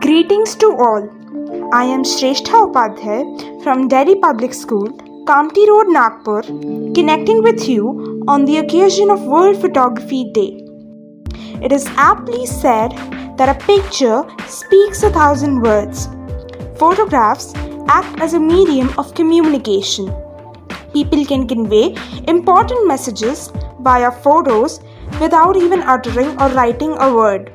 Greetings to all. I am Shrestha Upadhyay from Delhi Public School, Kamptee Road, Nagpur, connecting with you on the occasion of World Photography Day. It is aptly said that a picture speaks a thousand words. Photographs act as a medium of communication. People can convey important messages via photos without even uttering or writing a word.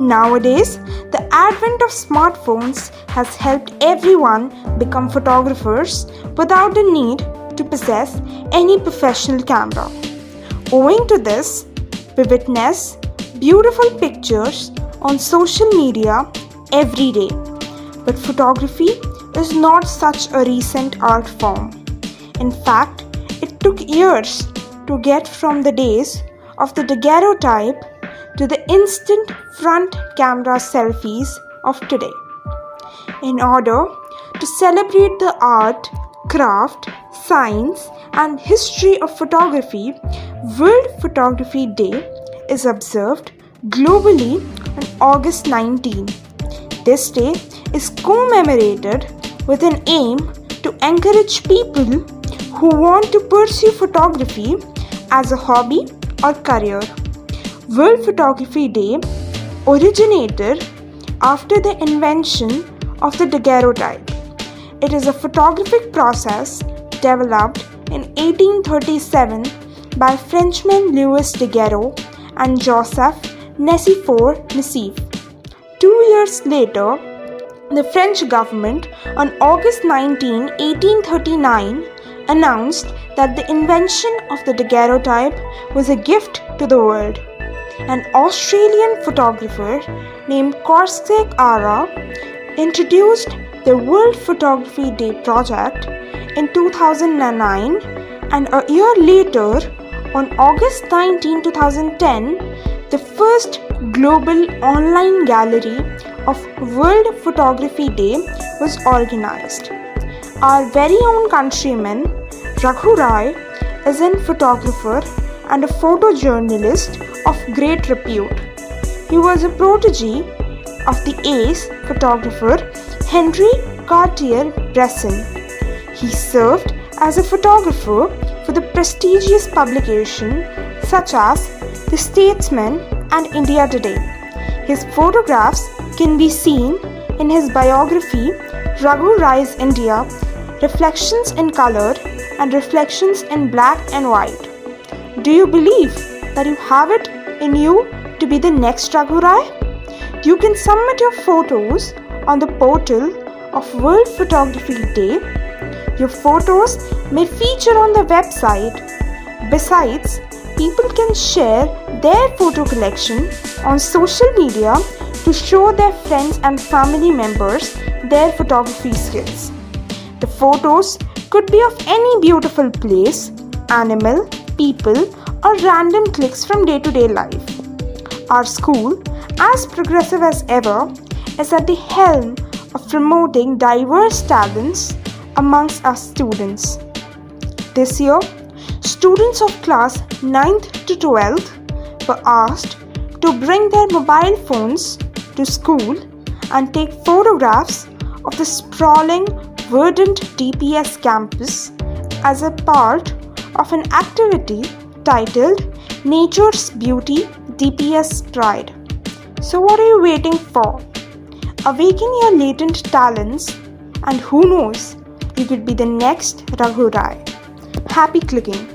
Nowadays, the advent of smartphones has helped everyone become photographers without the need to possess any professional camera. Owing to this, we witness beautiful pictures on social media every day. But photography is not such a recent art form. In fact, it took years to get from the days of the daguerreotype to the instant front camera selfies of today. In order to celebrate the art, craft, science, and history of photography, World Photography Day is observed globally on August 19. This day is commemorated with an aim to encourage people who want to pursue photography as a hobby or career. World Photography Day originated after the invention of the daguerreotype. It is a photographic process developed in 1837 by Frenchman Louis Daguerre and Joseph Nicephore Niépce. Two years later, the French government on August 19, 1839, announced that the invention of the daguerreotype was a gift to the world. An Australian photographer named Korske Ara introduced the World Photography Day project in 2009 and a year later on August 19, 2010, the first global online gallery of World Photography Day was organized. Our very own countryman Raghu Rai is a photographer and a photojournalist of great repute. He was a protege of the ace photographer Henri Cartier-Bresson. He served as a photographer for the prestigious publication such as The Statesman and India Today. His photographs can be seen in his biography Raghu Rai's India Reflections in Color and Reflections in Black and White. Do you believe that you have it in you to be the next Raghu Rai? You can submit your photos on the portal of World Photography Day. Your photos may feature on the website. Besides, people can share their photo collection on social media to show their friends and family members their photography skills. The photos could be of any beautiful place, animal, people, or random clicks from day to day life. Our school, as progressive as ever, is at the helm of promoting diverse talents amongst our students. This year, students of class 9th to 12th were asked to bring their mobile phones to school and take photographs of the sprawling, verdant DPS campus as a part of an activity titled Nature's Beauty DPS Pride. So, what are you waiting for? Awaken your latent talents, and who knows, you could be the next Raghu Rai. Happy clicking!